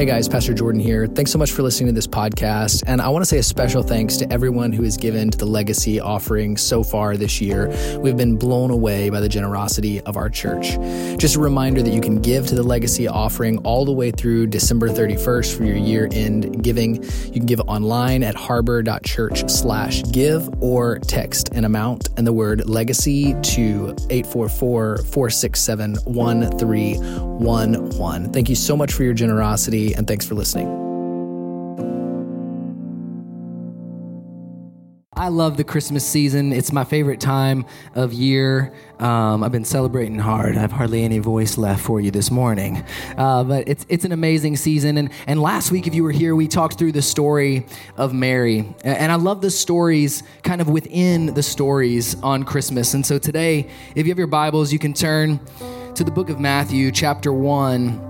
Hey guys, Pastor Jordan here. Thanks so much for listening to this podcast. And I want to say a special thanks to everyone who has given to the legacy offering so far this year. We've been blown away by the generosity of our church. Just a reminder that you can give to the legacy offering all the way through December 31st for your year end giving. You can give online at harbor.church slash give or text an amount and the word legacy to 844 467 1311. Thank you so much for your generosity and thanks for listening. I love the Christmas season. It's my favorite time of year. Um, I've been celebrating hard. I have hardly any voice left for you this morning. Uh, but it's, it's an amazing season. And, and last week, if you were here, we talked through the story of Mary. And I love the stories kind of within the stories on Christmas. And so today, if you have your Bibles, you can turn to the book of Matthew, chapter 1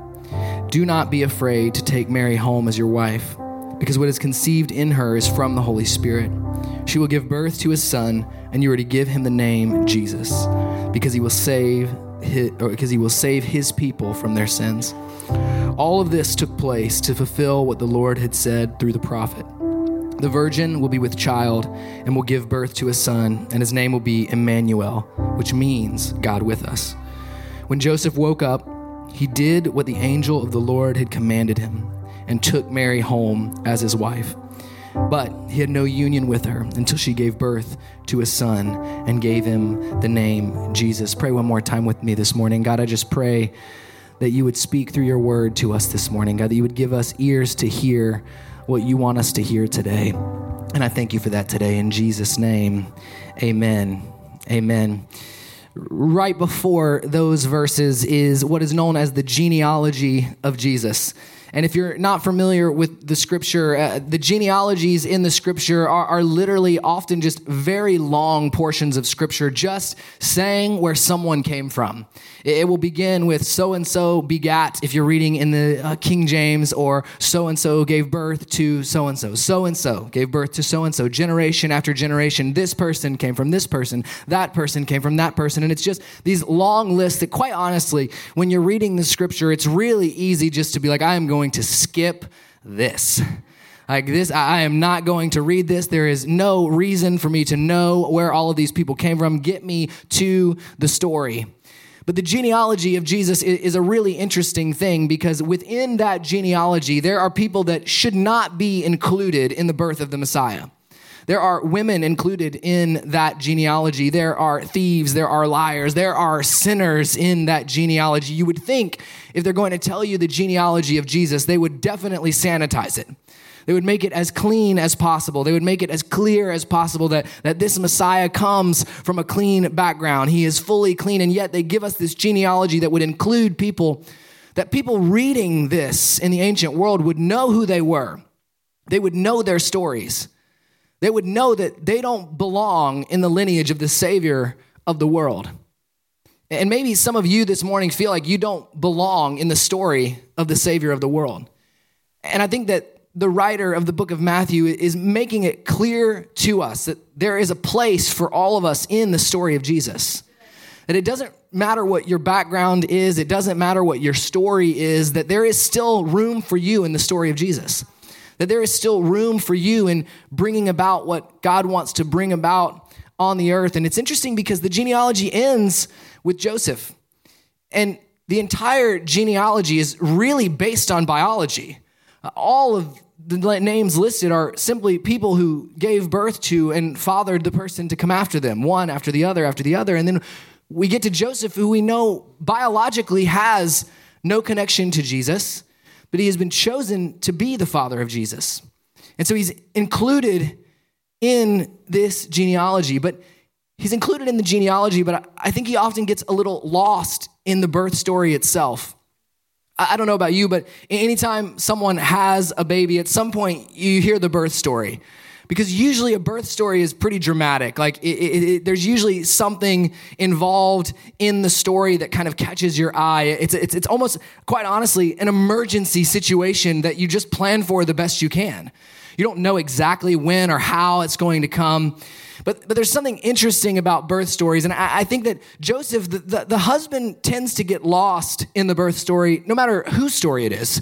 do not be afraid to take Mary home as your wife, because what is conceived in her is from the Holy Spirit. She will give birth to a son, and you are to give him the name Jesus, because he will save his, because he will save his people from their sins. All of this took place to fulfill what the Lord had said through the prophet. The virgin will be with child and will give birth to a son, and his name will be Emmanuel, which means God with us. When Joseph woke up, he did what the angel of the Lord had commanded him and took Mary home as his wife. But he had no union with her until she gave birth to a son and gave him the name Jesus. Pray one more time with me this morning. God, I just pray that you would speak through your word to us this morning. God, that you would give us ears to hear what you want us to hear today. And I thank you for that today. In Jesus' name, amen. Amen right before those verses is what is known as the genealogy of Jesus. And if you're not familiar with the scripture, uh, the genealogies in the scripture are, are literally often just very long portions of scripture, just saying where someone came from. It, will begin with so and so begat, if you're reading in the uh, King James, or so and so gave birth to so and so. So and so gave birth to so and so. Generation after generation, this person came from this person, that person came from that person. And it's just these long lists that, quite honestly, when you're reading the scripture, it's really easy just to be like, I am going going to skip this. Like this, I am not going to read this. There is no reason for me to know where all of these people came from. Get me to the story. But the genealogy of Jesus is a really interesting thing because within that genealogy, there are people that should not be included in the birth of the Messiah. There are women included in that genealogy. There are thieves. There are liars. There are sinners in that genealogy. You would think if they're going to tell you the genealogy of Jesus, they would definitely sanitize it. They would make it as clean as possible. They would make it as clear as possible that, that this Messiah comes from a clean background. He is fully clean, and yet they give us this genealogy that would include people that people reading this in the ancient world would know who they were. They would know their stories they would know that they don't belong in the lineage of the Savior of the world. And maybe some of you this morning feel like you don't belong in the story of the Savior of the world. And I think that the writer of the book of Matthew is making it clear to us that there is a place for all of us in the story of Jesus. That it doesn't matter what your background is, it doesn't matter what your story is, that there is still room for you in the story of Jesus that there is still room for you in bringing about what God wants to bring about on the earth. And it's interesting because the genealogy ends with Joseph. And the entire genealogy is really based on biology. All of the names listed are simply people who gave birth to and fathered the person to come after them, one after the other after the other. And then we get to Joseph, who we know biologically has no connection to Jesus but he has been chosen to be the father of Jesus. And so he's included in this genealogy, but he's included in the genealogy, but I think he often gets a little lost in the birth story itself. I don't know about you, but anytime someone has a baby, at some point you hear the birth story. Because usually a birth story is pretty dramatic. Like, it, it, it, there's usually something involved in the story that kind of catches your eye. It's, it's, it's almost, quite honestly, an emergency situation that you just plan for the best you can. You don't know exactly when or how it's going to come. But, but there's something interesting about birth stories. And I, I think that Joseph, the, the, the husband, tends to get lost in the birth story, no matter whose story it is.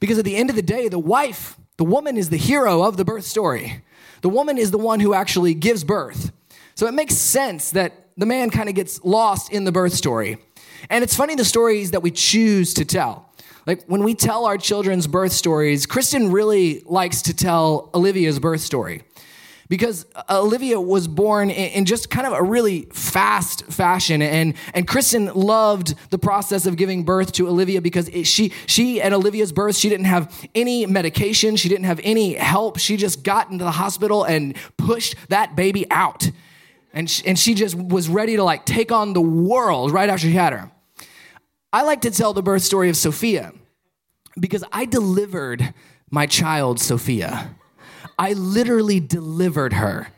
Because at the end of the day, the wife, the woman is the hero of the birth story. The woman is the one who actually gives birth. So it makes sense that the man kind of gets lost in the birth story. And it's funny the stories that we choose to tell. Like when we tell our children's birth stories, Kristen really likes to tell Olivia's birth story because Olivia was born in just kind of a really fast fashion. And, and Kristen loved the process of giving birth to Olivia because it, she, she, at Olivia's birth, she didn't have any medication, she didn't have any help. She just got into the hospital and pushed that baby out. And she, and she just was ready to like take on the world right after she had her. I like to tell the birth story of Sophia because I delivered my child, Sophia. I literally delivered her.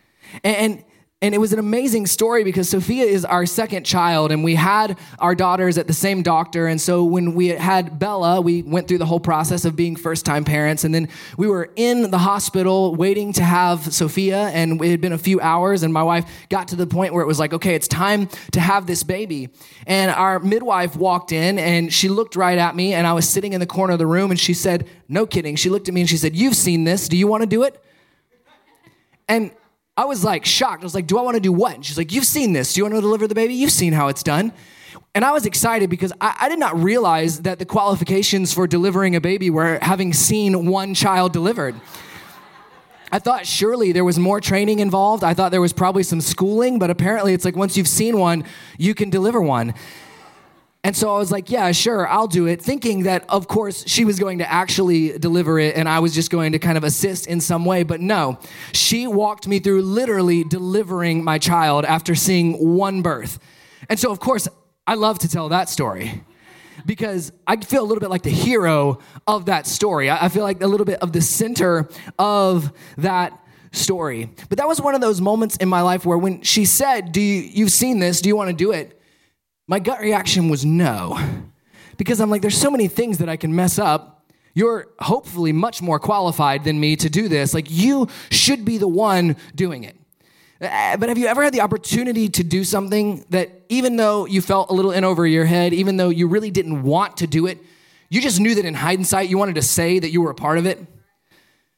And, and it was an amazing story because Sophia is our second child, and we had our daughters at the same doctor. And so when we had Bella, we went through the whole process of being first time parents. And then we were in the hospital waiting to have Sophia, and it had been a few hours. And my wife got to the point where it was like, okay, it's time to have this baby. And our midwife walked in, and she looked right at me, and I was sitting in the corner of the room, and she said, No kidding. She looked at me and she said, You've seen this. Do you want to do it? And I was like shocked. I was like, Do I want to do what? And she's like, You've seen this. Do you want to deliver the baby? You've seen how it's done. And I was excited because I, I, did not realize that the qualifications for delivering a baby were having seen one child delivered. I thought surely there was more training involved. I thought there was probably some schooling, but apparently it's like once you've seen one, you can deliver one. And so I was like, yeah, sure, I'll do it, thinking that, of course, she was going to actually deliver it and I was just going to kind of assist in some way. But no, she walked me through literally delivering my child after seeing one birth. And so, of course, I love to tell that story because I feel a little bit like the hero of that story. I feel like a little bit of the center of that story. But that was one of those moments in my life where when she said, "Do you you've seen this? Do you want to do it?" My gut reaction was no, because I'm like, there's so many things that I can mess up. You're hopefully much more qualified than me to do this. Like, you should be the one doing it. Uh, but have you ever had the opportunity to do something that, even though you felt a little in over your head, even though you really didn't want to do it, you just knew that in hindsight you wanted to say that you were a part of it?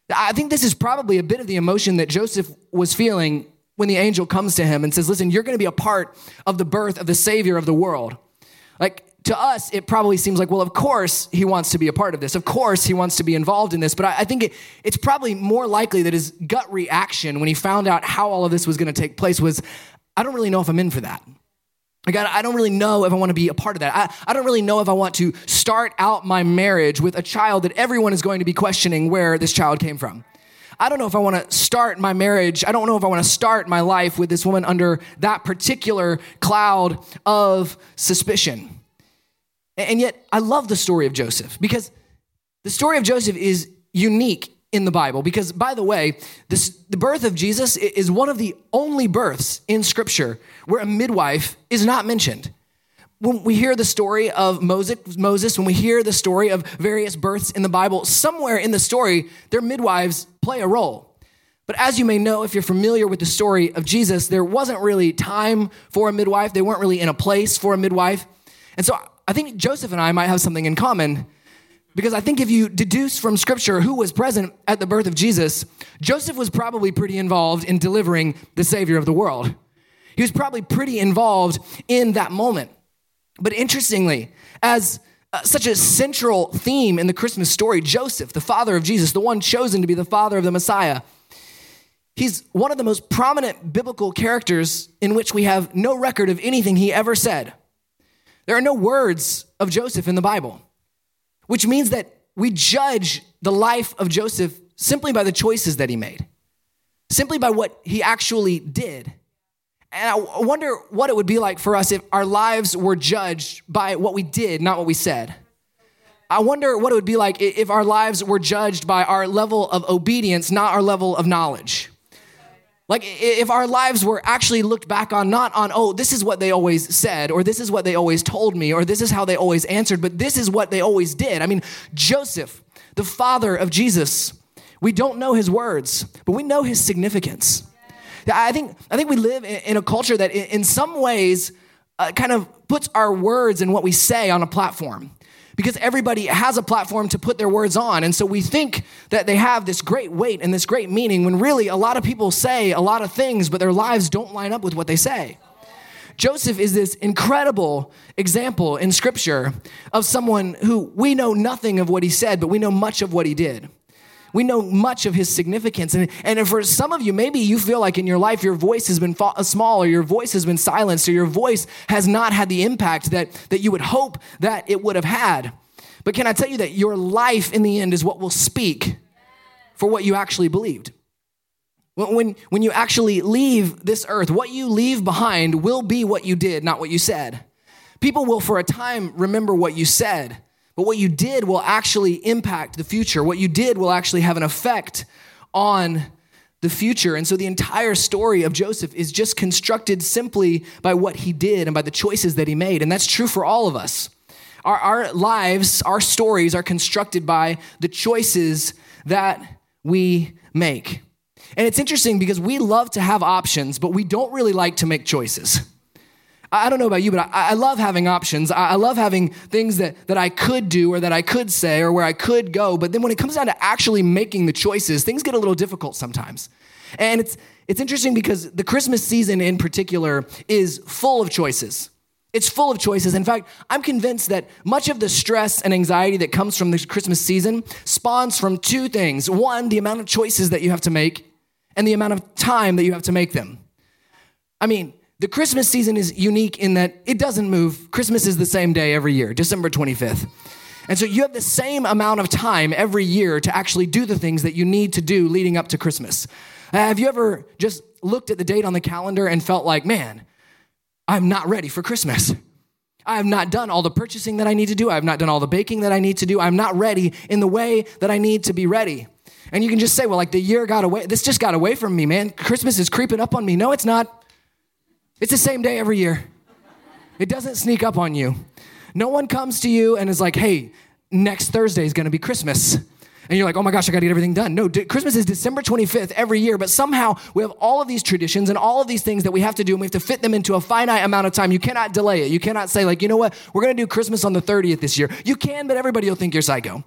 I think this is probably a bit of the emotion that Joseph was feeling when the angel comes to him and says, Listen, you're going to be a part of the birth of the Savior of the world. Like, to us, it probably seems like, well, of course he wants to be a part of this. Of course he wants to be involved in this. But I, I think it, it's probably more likely that his gut reaction when he found out how all of this was going to take place was, I don't really know if I'm in for that. Like, I, I don't really know if I want to be a part of that. I, I don't really know if I want to start out my marriage with a child that everyone is going to be questioning where this child came from. I don't know if I want to start my marriage. I don't know if I want to start my life with this woman under that particular cloud of suspicion. And yet, I love the story of Joseph because the story of Joseph is unique in the Bible. Because, by the way, this, the birth of Jesus is one of the only births in Scripture where a midwife is not mentioned when we hear the story of Moses, when we hear the story of various births in the Bible, somewhere in the story, their midwives play a role. But as you may know, if you're familiar with the story of Jesus, there wasn't really time for a midwife. They weren't really in a place for a midwife. And so I think Joseph and I might have something in common because I think if you deduce from scripture who was present at the birth of Jesus, Joseph was probably pretty involved in delivering the Savior of the world. He was probably pretty involved in that moment. But interestingly, as uh, such a central theme in the Christmas story, Joseph, the father of Jesus, the one chosen to be the father of the Messiah, he's one of the most prominent biblical characters in which we have no record of anything he ever said. There are no words of Joseph in the Bible, which means that we judge the life of Joseph simply by the choices that he made, simply by what he actually did. And I wonder what it would be like for us if our lives were judged by what we did, not what we said. I wonder what it would be like if our lives were judged by our level of obedience, not our level of knowledge. Like if our lives were actually looked back on, not on, oh, this is what they always said, or this is what they always told me, or this is how they always answered, but this is what they always did. I mean, Joseph, the father of Jesus, we don't know his words, but we know his significance. I think, I think we live in a culture that, in some ways, uh, kind of puts our words and what we say on a platform because everybody has a platform to put their words on. And so we think that they have this great weight and this great meaning when really a lot of people say a lot of things, but their lives don't line up with what they say. Joseph is this incredible example in scripture of someone who we know nothing of what he said, but we know much of what he did. We know much of his significance. And, and for some of you, maybe you feel like in your life your voice has been fa- uh, small or your voice has been silenced or your voice has not had the impact that, that you would hope that it would have had. But can I tell you that your life in the end is what will speak for what you actually believed? When, when you actually leave this earth, what you leave behind will be what you did, not what you said. People will, for a time, remember what you said, but what you did will actually impact the future. What you did will actually have an effect on the future. And so the entire story of Joseph is just constructed simply by what he did and by the choices that he made. And that's true for all of us. Our, our lives, our stories are constructed by the choices that we make. And it's interesting because we love to have options, but we don't really like to make choices. I don't know about you, but I, I love having options. I, I, love having things that, that I could do or that I could say or where I could go. But then when it comes down to actually making the choices, things get a little difficult sometimes. And it's, it's interesting because the Christmas season in particular is full of choices. It's full of choices. In fact, I'm convinced that much of the stress and anxiety that comes from the Christmas season spawns from two things. One, the amount of choices that you have to make, and the amount of time that you have to make them. I mean, the Christmas season is unique in that it doesn't move. Christmas is the same day every year, December 25th. And so you have the same amount of time every year to actually do the things that you need to do leading up to Christmas. Uh, have you ever just looked at the date on the calendar and felt like, man, I'm not ready for Christmas? I have not done all the purchasing that I need to do. I have not done all the baking that I need to do. I'm not ready in the way that I need to be ready. And you can just say, well, like the year got away. This just got away from me, man. Christmas is creeping up on me. No, it's not. It's the same day every year. It doesn't sneak up on you. No one comes to you and is like, hey, next Thursday is to be Christmas. And you're like, oh my gosh, I got to get everything done. No, Christmas is December 25th every year, but somehow we have all of these traditions and all of these things that we have to do, and we have to fit them into a finite amount of time. You cannot delay it. You cannot say, like, you know what, we're to do Christmas on the 30th this year. You can, but everybody will think you're psycho.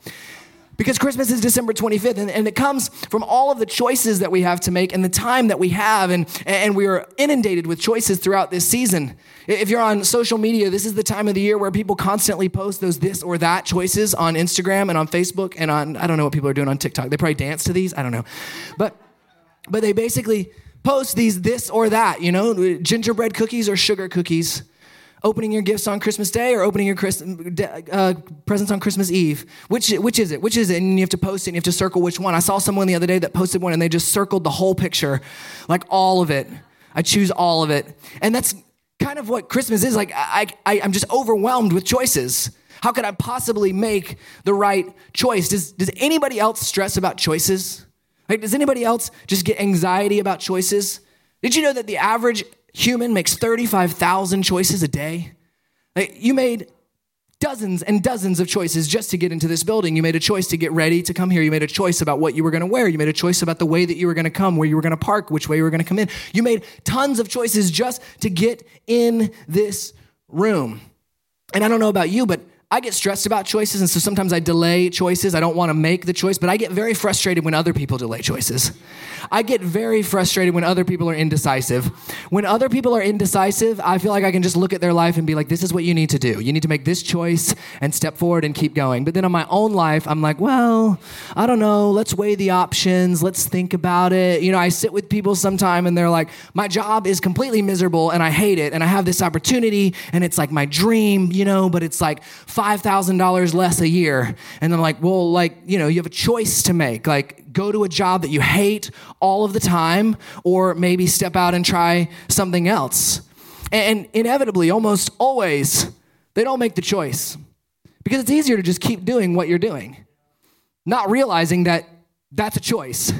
Because Christmas is December 25th, and, and, it comes from all of the choices that we have to make and the time that we have, and, and we are inundated with choices throughout this season. If you're on social media, this is the time of the year where people constantly post those this or that choices on Instagram and on Facebook and on, I don't know what people are doing on TikTok. They probably dance to these, I don't know. But, but they basically post these this or that, you know, gingerbread cookies or sugar cookies opening your gifts on Christmas Day or opening your Christ, uh, presents on Christmas Eve? Which, which is it? Which is it? And you have to post it and you have to circle which one. I saw someone the other day that posted one and they just circled the whole picture, like all of it. I choose all of it. And that's kind of what Christmas is. Like, I, I, I'm just overwhelmed with choices. How could I possibly make the right choice? Does, does anybody else stress about choices? Like, does anybody else just get anxiety about choices? Did you know that the average human makes 35,000 choices a day. Like, you made dozens and dozens of choices just to get into this building. You made a choice to get ready to come here. You made a choice about what you were going to wear. You made a choice about the way that you were going to come, where you were going to park, which way you were going to come in. You made tons of choices just to get in this room. And I don't know about you, but I get stressed about choices, and so sometimes I delay choices. I don't want to make the choice, but I get very frustrated when other people delay choices. I get very frustrated when other people are indecisive. When other people are indecisive, I feel like I can just look at their life and be like, this is what you need to do. You need to make this choice and step forward and keep going. But then on my own life, I'm like, well, I don't know. Let's weigh the options. Let's think about it. You know, I sit with people sometime and they're like, my job is completely miserable and I hate it. And I have this opportunity and it's like my dream, you know, but it's like $5,000 less a year. And I'm like, well, like, you know, you have a choice to make. Like, go to a job that you hate all of the time, or maybe step out and try something else. And inevitably, almost always, they don't make the choice Because it's easier to just keep doing what you're doing, not realizing that that's a choice.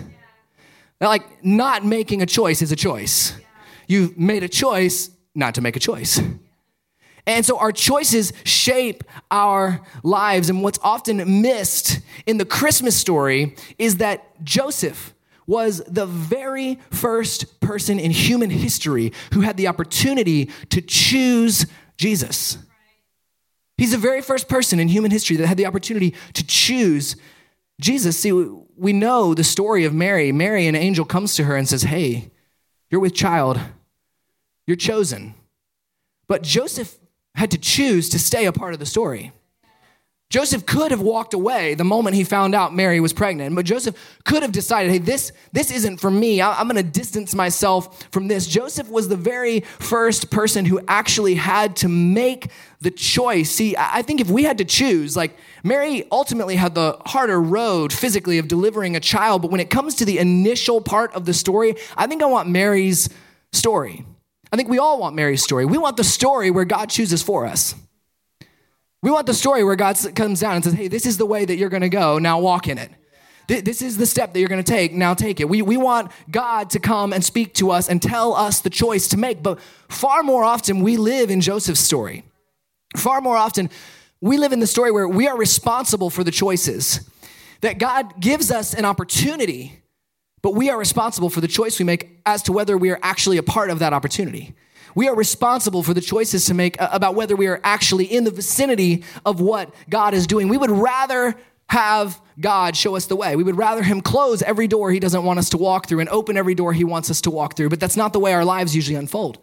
That like not making a choice is a choice. You've made a choice not to make a choice. And so our choices shape our lives. And what's often missed in the Christmas story is that Joseph was the very first person in human history who had the opportunity to choose Jesus. He's the very first person in human history that had the opportunity to choose Jesus. See, we know the story of Mary. Mary, an angel comes to her and says, Hey, you're with child, you're chosen. But Joseph had to choose to stay a part of the story. Joseph could have walked away the moment he found out Mary was pregnant, but Joseph could have decided, hey, this, this isn't for me. I'm going to distance myself from this. Joseph was the very first person who actually had to make the choice. See, I think if we had to choose, like Mary ultimately had the harder road physically of delivering a child, but when it comes to the initial part of the story, I think I want Mary's story. I think we all want Mary's story. We want the story where God chooses for us. We want the story where God comes down and says, hey, this is the way that you're going to go. Now walk in it. This is the step that you're going to take. Now take it. We, we want God to come and speak to us and tell us the choice to make. But far more often, we live in Joseph's story. Far more often, we live in the story where we are responsible for the choices. That God gives us an opportunity but we are responsible for the choice we make as to whether we are actually a part of that opportunity. We are responsible for the choices to make uh, about whether we are actually in the vicinity of what God is doing. We would rather have God show us the way. We would rather Him close every door He doesn't want us to walk through and open every door He wants us to walk through, but that's not the way our lives usually unfold.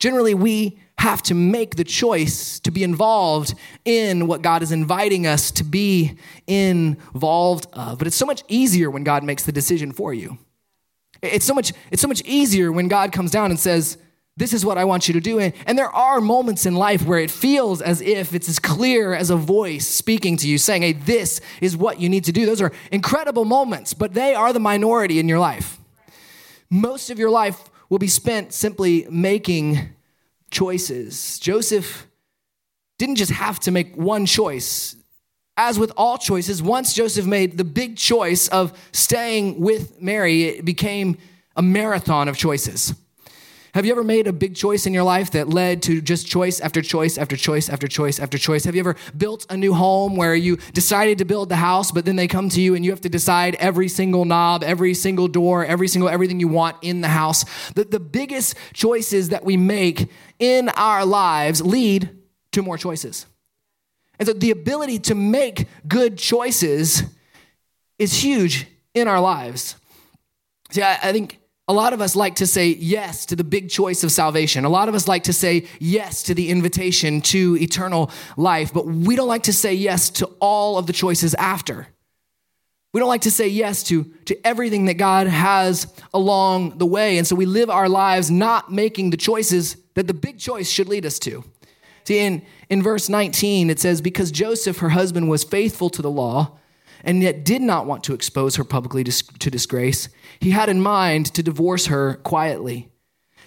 Generally, we have to make the choice to be involved in what God is inviting us to be involved of. But it's so much easier when God makes the decision for you. It's so much, it's so much easier when God comes down and says, this is what I want you to do. And there are moments in life where it feels as if it's as clear as a voice speaking to you, saying, hey, this is what you need to do. Those are incredible moments, but they are the minority in your life. Most of your life will be spent simply making choices. Joseph didn't just have to make one choice. As with all choices, once Joseph made the big choice of staying with Mary, it became a marathon of choices. Have you ever made a big choice in your life that led to just choice after choice after choice after choice after choice? Have you ever built a new home where you decided to build the house, but then they come to you and you have to decide every single knob, every single door, every single everything you want in the house? The, the biggest choices that we make in our lives lead to more choices. And so the ability to make good choices is huge in our lives. See, I, I think a lot of us like to say yes to the big choice of salvation. A lot of us like to say yes to the invitation to eternal life, but we don't like to say yes to all of the choices after. We don't like to say yes to, to everything that God has along the way. And so we live our lives not making the choices that the big choice should lead us to. See, in, in verse 19, it says, Because Joseph, her husband, was faithful to the law and yet did not want to expose her publicly to disgrace, he had in mind to divorce her quietly.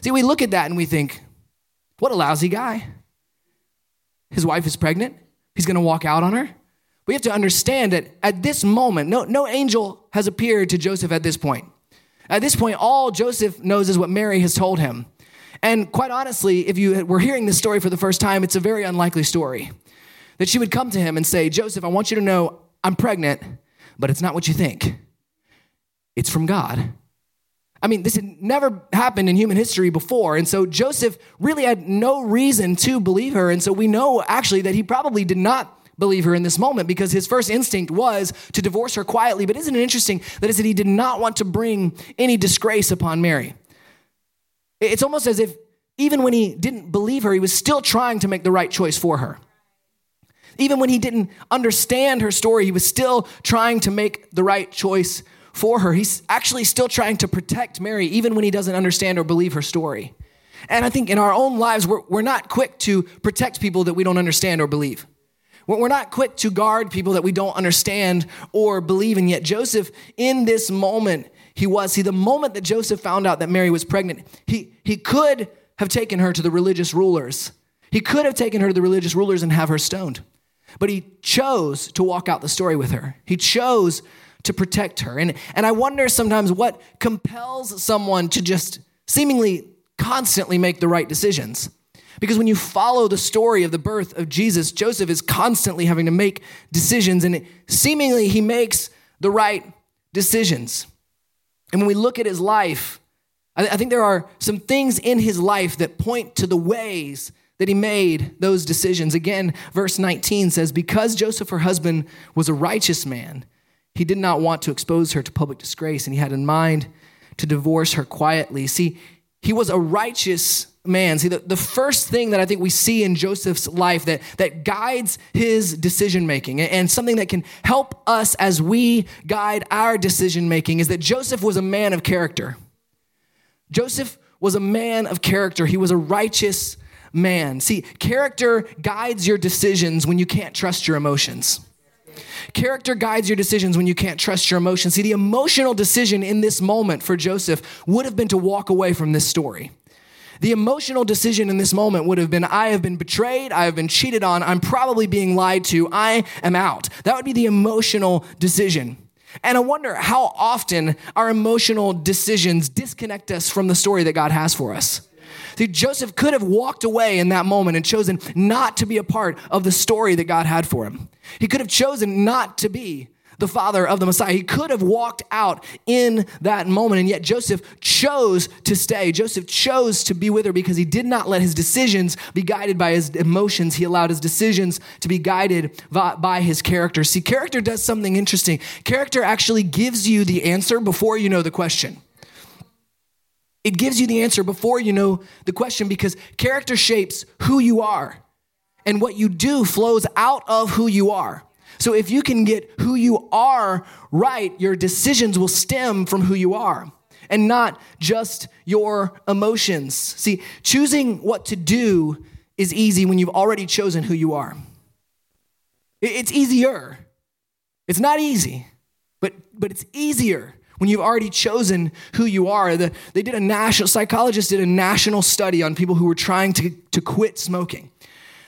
See, we look at that and we think, what a lousy guy. His wife is pregnant. He's to walk out on her. We have to understand that at this moment, no, no angel has appeared to Joseph at this point. At this point, all Joseph knows is what Mary has told him. And quite honestly, if you were hearing this story for the first time, it's a very unlikely story. That she would come to him and say, Joseph, I want you to know I'm pregnant, but it's not what you think. It's from God. I mean, this had never happened in human history before. And so Joseph really had no reason to believe her. And so we know actually that he probably did not believe her in this moment because his first instinct was to divorce her quietly. But isn't it interesting that is that he did not want to bring any disgrace upon Mary? It's almost as if even when he didn't believe her, he was still trying to make the right choice for her. Even when he didn't understand her story, he was still trying to make the right choice for her. He's actually still trying to protect Mary, even when he doesn't understand or believe her story. And I think in our own lives, we're, we're not quick to protect people that we don't understand or believe. We're not quick to guard people that we don't understand or believe. And yet, Joseph, in this moment, he was. See, the moment that Joseph found out that Mary was pregnant, he, he could have taken her to the religious rulers. He could have taken her to the religious rulers and have her stoned. But he chose to walk out the story with her. He chose to protect her. And, and I wonder sometimes what compels someone to just seemingly constantly make the right decisions. Because when you follow the story of the birth of Jesus, Joseph is constantly having to make decisions, and seemingly he makes the right decisions. And when we look at his life, I think there are some things in his life that point to the ways that he made those decisions. Again, verse 19 says, Because Joseph, her husband, was a righteous man, he did not want to expose her to public disgrace, and he had in mind to divorce her quietly. See, he was a righteous man. See, the, the first thing that I think we see in Joseph's life that, that guides his decision making and something that can help us as we guide our decision making is that Joseph was a man of character. Joseph was a man of character, he was a righteous man. See, character guides your decisions when you can't trust your emotions. Character guides your decisions when you can't trust your emotions. See, the emotional decision in this moment for Joseph would have been to walk away from this story. The emotional decision in this moment would have been I have been betrayed, I have been cheated on, I'm probably being lied to, I am out. That would be the emotional decision. And I wonder how often our emotional decisions disconnect us from the story that God has for us. See, Joseph could have walked away in that moment and chosen not to be a part of the story that God had for him. He could have chosen not to be the father of the Messiah. He could have walked out in that moment, and yet Joseph chose to stay. Joseph chose to be with her because he did not let his decisions be guided by his emotions. He allowed his decisions to be guided by his character. See, character does something interesting. Character actually gives you the answer before you know the question. It gives you the answer before you know the question because character shapes who you are, and what you do flows out of who you are. So if you can get who you are right, your decisions will stem from who you are and not just your emotions. See, choosing what to do is easy when you've already chosen who you are. It's easier. It's not easy, but, but it's easier when you've already chosen who you are. The, they did a national, psychologists did a national study on people who were trying to, to quit smoking.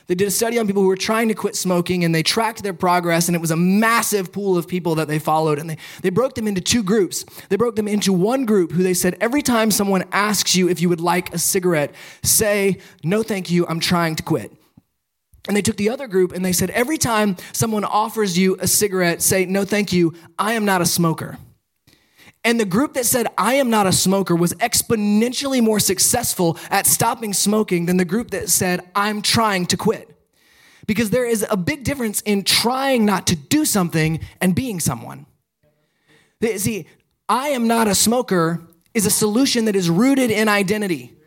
They did a study on people who were trying to quit smoking and they tracked their progress, and it was a massive pool of people that they followed. And they, they broke them into two groups. They broke them into one group who they said, every time someone asks you if you would like a cigarette, say, no, thank you, I'm trying to quit. And they took the other group and they said, every time someone offers you a cigarette, say, no, thank you, I am not a smoker. And the group that said, I am not a smoker, was exponentially more successful at stopping smoking than the group that said, I'm trying to quit. Because there is a big difference in trying not to do something and being someone. See, I am not a smoker is a solution that is rooted in identity.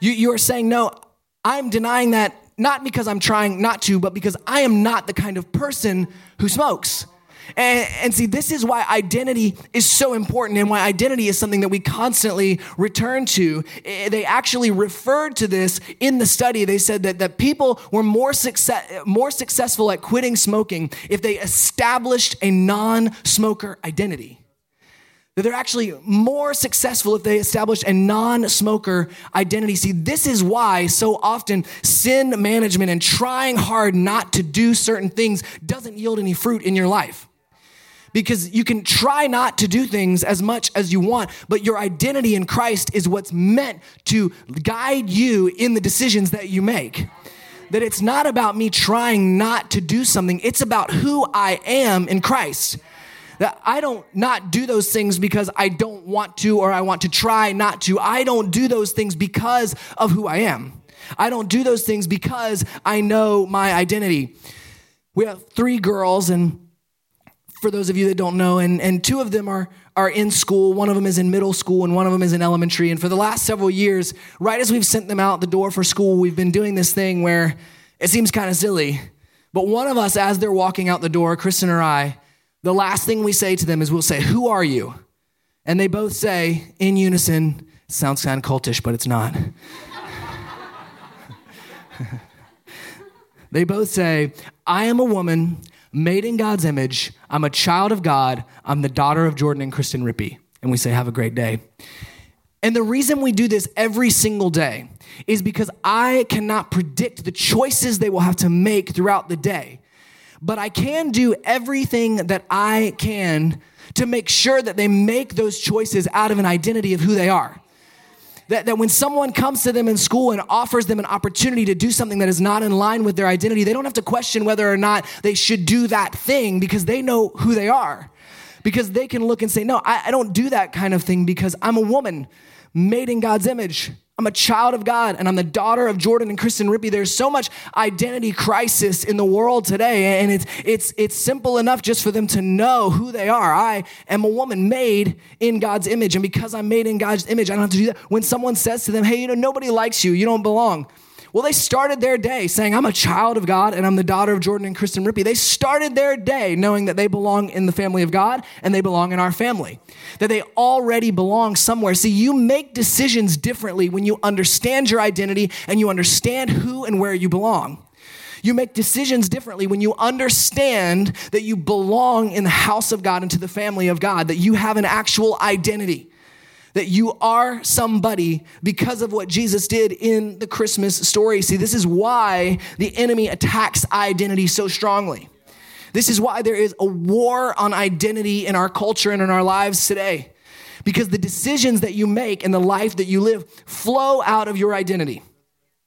You, you are saying, no, I'm denying that not because I'm trying not to, but because I am not the kind of person who smokes. And, and, see, this is why identity is so important and why identity is something that we constantly return to. Eh, they actually referred to this in the study. They said that, that people were more, success, more successful at quitting smoking if they established a non smoker identity. That they're actually more successful if they establish a non smoker identity. See, this is why so often sin management and trying hard not to do certain things doesn't yield any fruit in your life because you can try not to do things as much as you want, but your identity in Christ is what's meant to guide you in the decisions that you make. That it's not about me trying not to do something, it's about who I am in Christ. That I don't not do those things because I don't want to or I want to try not to. I don't do those things because of who I am. I don't do those things because I know my identity. We have three girls and for those of you that don't know, and, and two of them are, are in school. One of them is in middle school, and one of them is in elementary. And for the last several years, right as we've sent them out the door for school, we've been doing this thing where it seems kind of silly. But one of us, as they're walking out the door, Kristen or I, the last thing we say to them is we'll say, Who are you? And they both say in unison, sounds kind of cultish, but it's not. they both say, I am a woman made in God's image. I'm a child of God. I'm the daughter of Jordan and Kristen Rippey. And we say, Have a great day. And the reason we do this every single day is because I cannot predict the choices they will have to make throughout the day. but I can do everything that I can to make sure that they make those choices out of an identity of who they are. That, that when someone comes to them in school and offers them an opportunity to do something that is not in line with their identity, they don't have to question whether or not they should do that thing because they know who they are. Because they can look and say, No, I, I don't do that kind of thing because I'm a woman made in God's image. I'm a child of God and I'm the daughter of Jordan and Kristen Rippey. There's so much identity crisis in the world today, and it's, it's, it's simple enough just for them to know who they are. I am a woman made in God's image, and because I'm made in God's image, I don't have to do that. When someone says to them, hey, you know, nobody likes you, you don't belong well, they started their day saying, I'm a child of God and I'm the daughter of Jordan and Kristen Rippey. They started their day knowing that they belong in the family of God and they belong in our family, that they already belong somewhere. See, you make decisions differently when you understand your identity and you understand who and where you belong. You make decisions differently when you understand that you belong in the house of God and to the family of God, that you have an actual identity that you are somebody because of what Jesus did in the Christmas story. See, this is why the enemy attacks identity so strongly. This is why there is a war on identity in our culture and in our lives today. Because the decisions that you make and the life that you live flow out of your identity.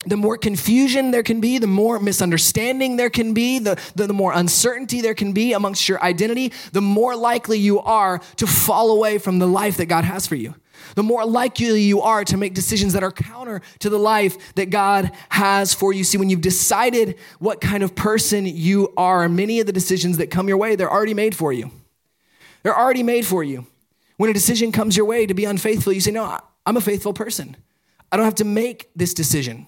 The more confusion there can be, the more misunderstanding there can be, the, the, the, more uncertainty there can be amongst your identity, the more likely you are to fall away from the life that God has for you the more likely you are to make decisions that are counter to the life that God has for you. See, when you've decided what kind of person you are, many of the decisions that come your way, they're already made for you. They're already made for you. When a decision comes your way to be unfaithful, you say, No, I'm a faithful person. I don't have to make this decision.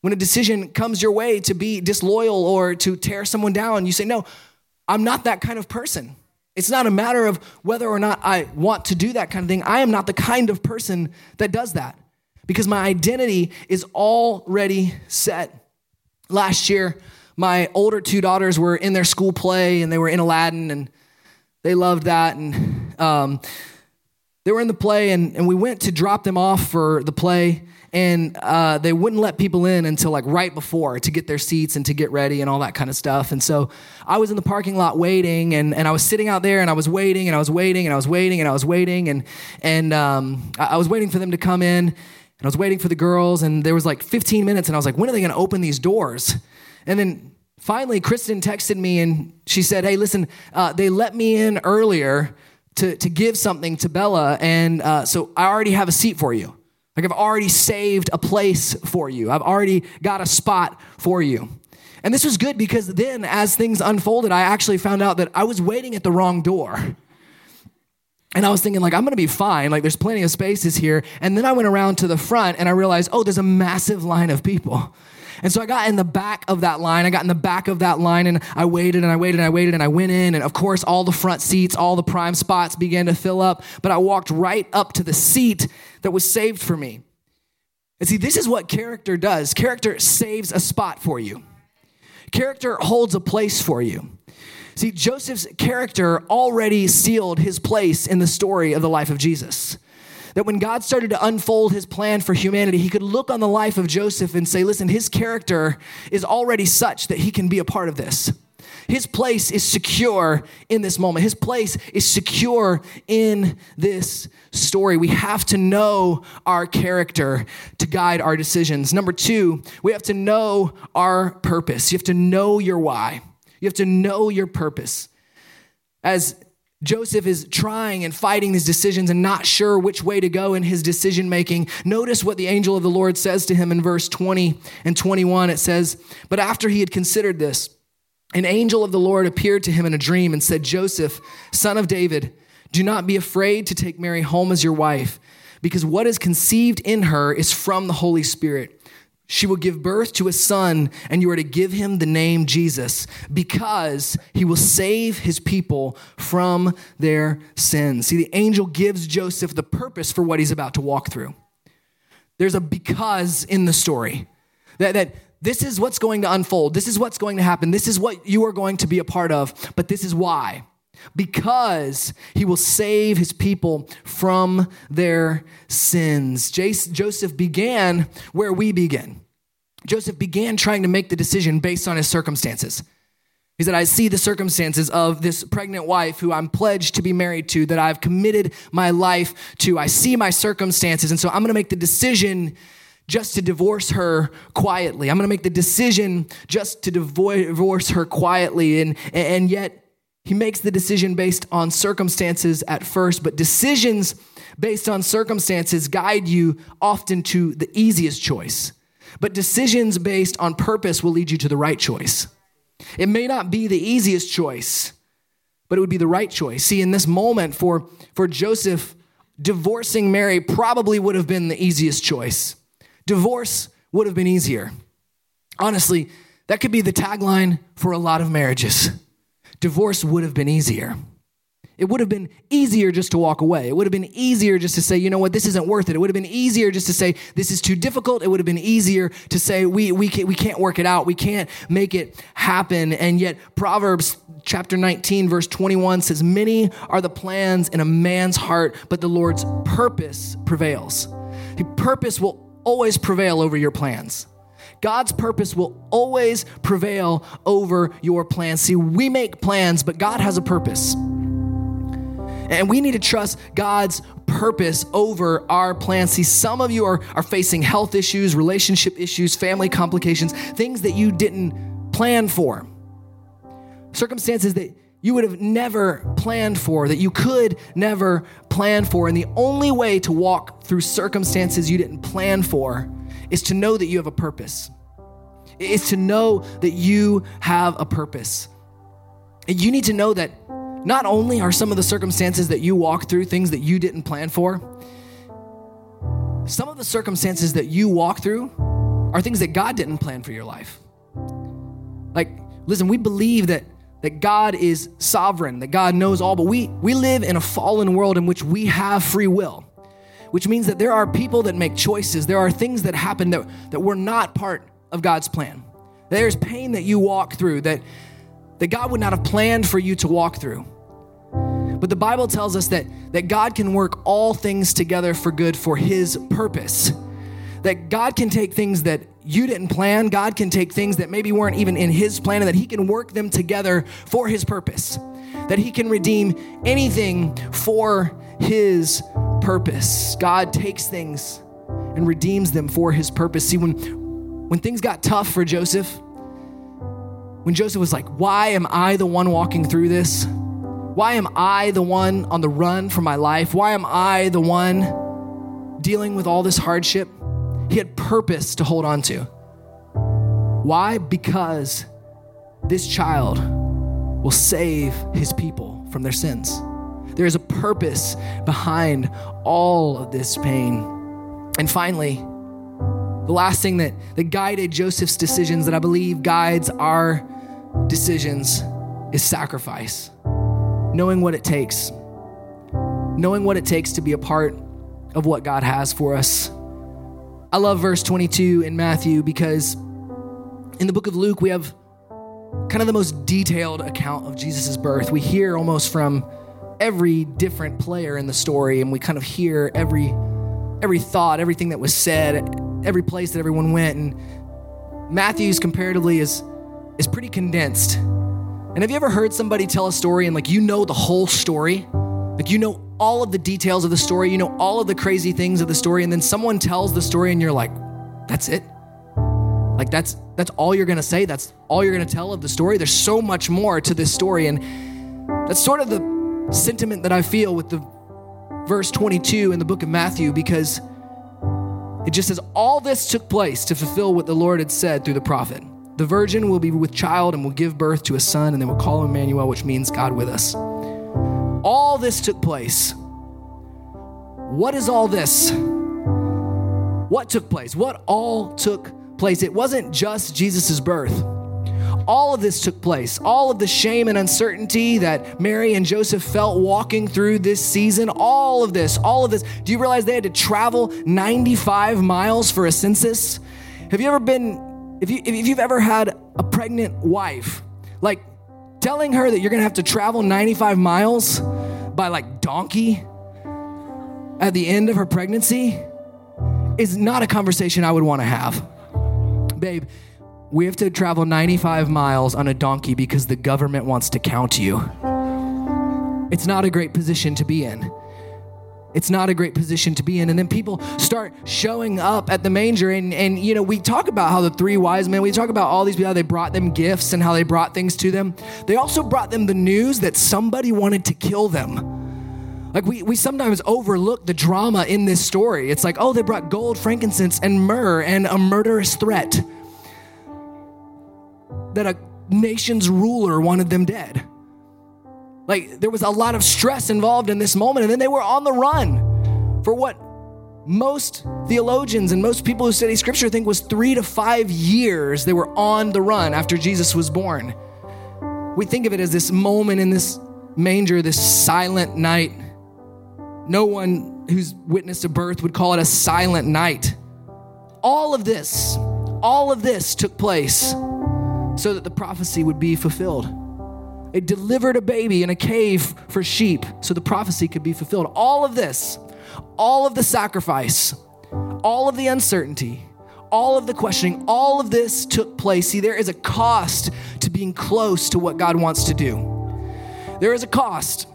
When a decision comes your way to be disloyal or to tear someone down, you say, No, I'm not that kind of person. It's not a matter of whether or not I want to do that kind of thing. I am not the kind of person that does that because my identity is already set. Last year, my older two daughters were in their school play and they were in Aladdin and they loved that. And um, they were in the play and, and we went to drop them off for the play and uh, they wouldn't let people in until like right before to get their seats and to get ready and all that kind of stuff. And so I was in the parking lot waiting, and, and I was sitting out there, and I was waiting, and I was waiting, and I was waiting, and I was waiting, and and um, I, I was waiting for them to come in, and I was waiting for the girls, and there was like 15 minutes, and I was like, when are they going to open these doors? And then finally, Kristen texted me, and she said, "Hey, listen, uh, they let me in earlier." To, to give something to Bella, and uh, so I already have a seat for you. Like I've already saved a place for you. I've already got a spot for you. And this was good because then, as things unfolded, I actually found out that I was waiting at the wrong door. And I was thinking, like, I'm gonna be fine. Like, there's plenty of spaces here. And then I went around to the front and I realized, oh, there's a massive line of people. And so I got in the back of that line. I got in the back of that line and I waited and I waited and I waited and I went in. And of course, all the front seats, all the prime spots began to fill up. But I walked right up to the seat that was saved for me. And see, this is what character does character saves a spot for you, character holds a place for you. See, Joseph's character already sealed his place in the story of the life of Jesus that when God started to unfold his plan for humanity, he could look on the life of Joseph and say, listen, his character is already such that he can be a part of this. His place is secure in this moment. His place is secure in this story. We have to know our character to guide our decisions. Number two, we have to know our purpose. You have to know your why. You have to know your purpose. As Joseph is trying and fighting these decisions and not sure which way to go in his decision making. Notice what the angel of the Lord says to him in verse 20 and 21. It says, But after he had considered this, an angel of the Lord appeared to him in a dream and said, Joseph, son of David, do not be afraid to take Mary home as your wife, because what is conceived in her is from the Holy Spirit. She will give birth to a son, and you are to give him the name Jesus, because he will save his people from their sins. See, the angel gives Joseph the purpose for what he's about to walk through. There's a because in the story. That, that this is what's going to unfold. This is what's going to happen. This is what you are going to be a part of, but this is why because he will save his people from their sins. Joseph began where we begin. Joseph began trying to make the decision based on his circumstances. He said, I see the circumstances of this pregnant wife who I'm pledged to be married to, that I've committed my life to. I see my circumstances, and so I'm gonna make the decision just to divorce her quietly. I'm gonna make the decision just to divorce her quietly. And, and yet, he makes the decision based on circumstances at first, but decisions based on circumstances guide you often to the easiest choice. But decisions based on purpose will lead you to the right choice. It may not be the easiest choice, but it would be the right choice. See, in this moment for, for Joseph, divorcing Mary probably would have been the easiest choice. Divorce would have been easier. Honestly, that could be the tagline for a lot of marriages. Divorce would have been easier. It would have been easier just to walk away. It would have been easier just to say, you know what, this isn't worth it. It would have been easier just to say, this is too difficult. It would have been easier to say, we, we, can't, we can't work it out. We can't make it happen. And yet, Proverbs chapter 19, verse 21 says, Many are the plans in a man's heart, but the Lord's purpose prevails. The purpose will always prevail over your plans. God's purpose will always prevail over your plans. See, we make plans, but God has a purpose. And we need to trust God's purpose over our plans. See, some of you are, are facing health issues, relationship issues, family complications, things that you didn't plan for, circumstances that you would have never planned for, that you could never plan for. And the only way to walk through circumstances you didn't plan for is to know that you have a purpose. Is to know that you have a purpose. And you need to know that not only are some of the circumstances that you walk through things that you didn't plan for, some of the circumstances that you walk through are things that God didn't plan for your life. Like, listen, we believe that that God is sovereign, that God knows all, but we we live in a fallen world in which we have free will. Which means that there are people that make choices. There are things that happen that, that were not part of God's plan. There's pain that you walk through that that God would not have planned for you to walk through. But the Bible tells us that, that God can work all things together for good for His purpose. That God can take things that you didn't plan, God can take things that maybe weren't even in His plan, and that He can work them together for His purpose. That He can redeem anything for His purpose. God takes things and redeems them for His purpose. See, when, when things got tough for Joseph, when Joseph was like, Why am I the one walking through this? Why am I the one on the run for my life? Why am I the one dealing with all this hardship? He had purpose to hold on to. Why? Because this child will save his people from their sins. There is a purpose behind all of this pain. And finally, the last thing that, that guided Joseph's decisions that I believe guides our decisions is sacrifice. Knowing what it takes. Knowing what it takes to be a part of what God has for us. I love verse 22 in Matthew because in the book of Luke, we have kind of the most detailed account of Jesus' birth. We hear almost from every different player in the story, and we kind of hear every every thought, everything that was said, every place that everyone went. And Matthew's comparatively is is pretty condensed. And have you ever heard somebody tell a story and like you know the whole story? Like you know all of the details of the story, you know all of the crazy things of the story, and then someone tells the story and you're like, that's it? Like that's that's all you're gonna say, that's all you're gonna tell of the story. There's so much more to this story. And that's sort of the sentiment that I feel with the verse 22 in the book of Matthew, because it just says, All this took place to fulfill what the Lord had said through the prophet. The virgin will be with child and will give birth to a son, and they will call him Emmanuel, which means God with us. All this took place. What is all this? What took place? What all took place? It wasn't just Jesus' birth. All of this took place. All of the shame and uncertainty that Mary and Joseph felt walking through this season, all of this, all of this. Do you realize they had to travel 95 miles for a census? Have you ever been if, you, if you've ever had a pregnant wife, like telling her that you're gonna have to travel 95 miles by like donkey at the end of her pregnancy is not a conversation I would wanna have. Babe, we have to travel 95 miles on a donkey because the government wants to count you. It's not a great position to be in. It's not a great position to be in. And then people start showing up at the manger. And, and, you know, we talk about how the three wise men, we talk about all these people, how they brought them gifts and how they brought things to them. They also brought them the news that somebody wanted to kill them. Like, we, we sometimes overlook the drama in this story. It's like, oh, they brought gold, frankincense, and myrrh and a murderous threat that a nation's ruler wanted them dead. Like there was a lot of stress involved in this moment, and then they were on the run for what most theologians and most people who study scripture think was three to five years they were on the run after Jesus was born. We think of it as this moment in this manger, this silent night. No one who's witnessed a birth would call it a silent night. All of this, all of this took place so that the prophecy would be fulfilled. It delivered a baby in a cave for sheep so the prophecy could be fulfilled. All of this, all of the sacrifice, all of the uncertainty, all of the questioning, all of this took place. See, there is a cost to being close to what God wants to do. There is a cost.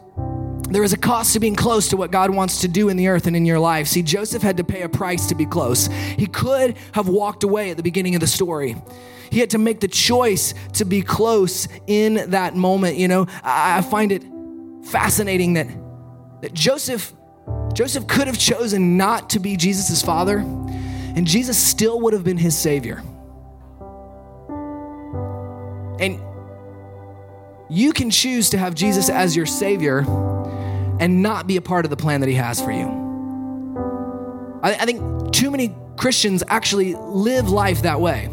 There is a cost to being close to what God wants to do in the earth and in your life. See, Joseph had to pay a price to be close. He could have walked away at the beginning of the story. He had to make the choice to be close in that moment. You know, I, find it fascinating that, that Joseph, Joseph could have chosen not to be Jesus' father, and Jesus still would have been his savior. And you can choose to have Jesus as your savior and not be a part of the plan that he has for you. I, I think too many Christians actually live life that way.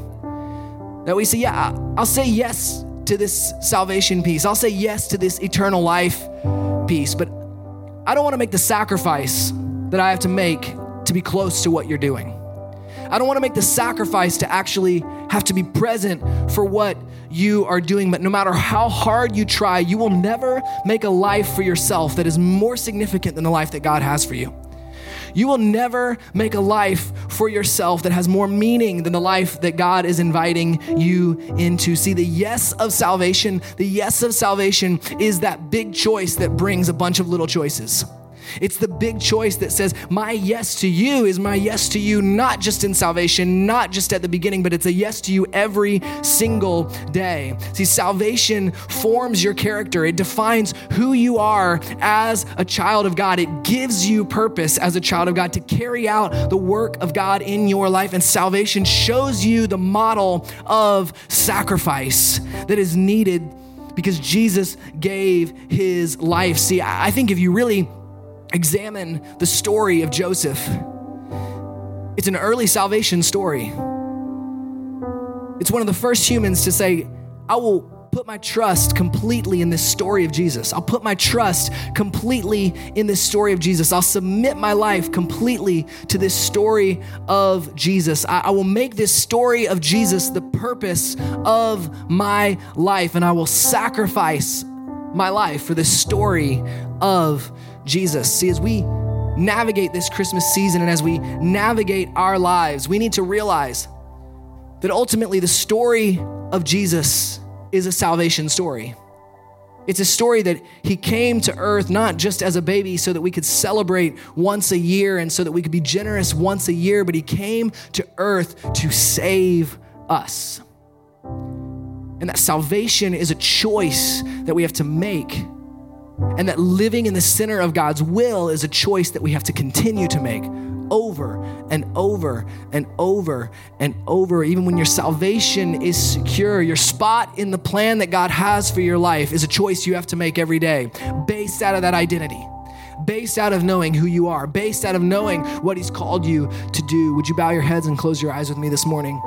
That we say, yeah, I'll say yes to this salvation piece. I'll say yes to this eternal life piece, but I don't want to make the sacrifice that I have to make to be close to what you're doing. I don't want to make the sacrifice to actually have to be present for what you are doing. But no matter how hard you try, you will never make a life for yourself that is more significant than the life that God has for you. You will never make a life for yourself that has more meaning than the life that God is inviting you into. See, the yes of salvation, the yes of salvation is that big choice that brings a bunch of little choices. It's the big choice that says, My yes to you is my yes to you, not just in salvation, not just at the beginning, but it's a yes to you every single day. See, salvation forms your character, it defines who you are as a child of God. It gives you purpose as a child of God to carry out the work of God in your life. And salvation shows you the model of sacrifice that is needed because Jesus gave his life. See, I think if you really examine the story of Joseph, it's an early salvation story. It's one of the first humans to say, I will put my trust completely in this story of Jesus. I'll put my trust completely in this story of Jesus. I'll submit my life completely to this story of Jesus. I, I, will make this story of Jesus the purpose of my life, and I will sacrifice my life for this story of Jesus. See, as we navigate this Christmas season and as we navigate our lives, we need to realize that ultimately the story of Jesus is a salvation story. It's a story that he came to earth not just as a baby so that we could celebrate once a year and so that we could be generous once a year, but he came to earth to save us. And that salvation is a choice that we have to make and that living in the center of God's will is a choice that we have to continue to make over and over and over and over. Even when your salvation is secure, your spot in the plan that God has for your life is a choice you have to make every day based out of that identity, based out of knowing who you are, based out of knowing what He's called you to do. Would you bow your heads and close your eyes with me this morning?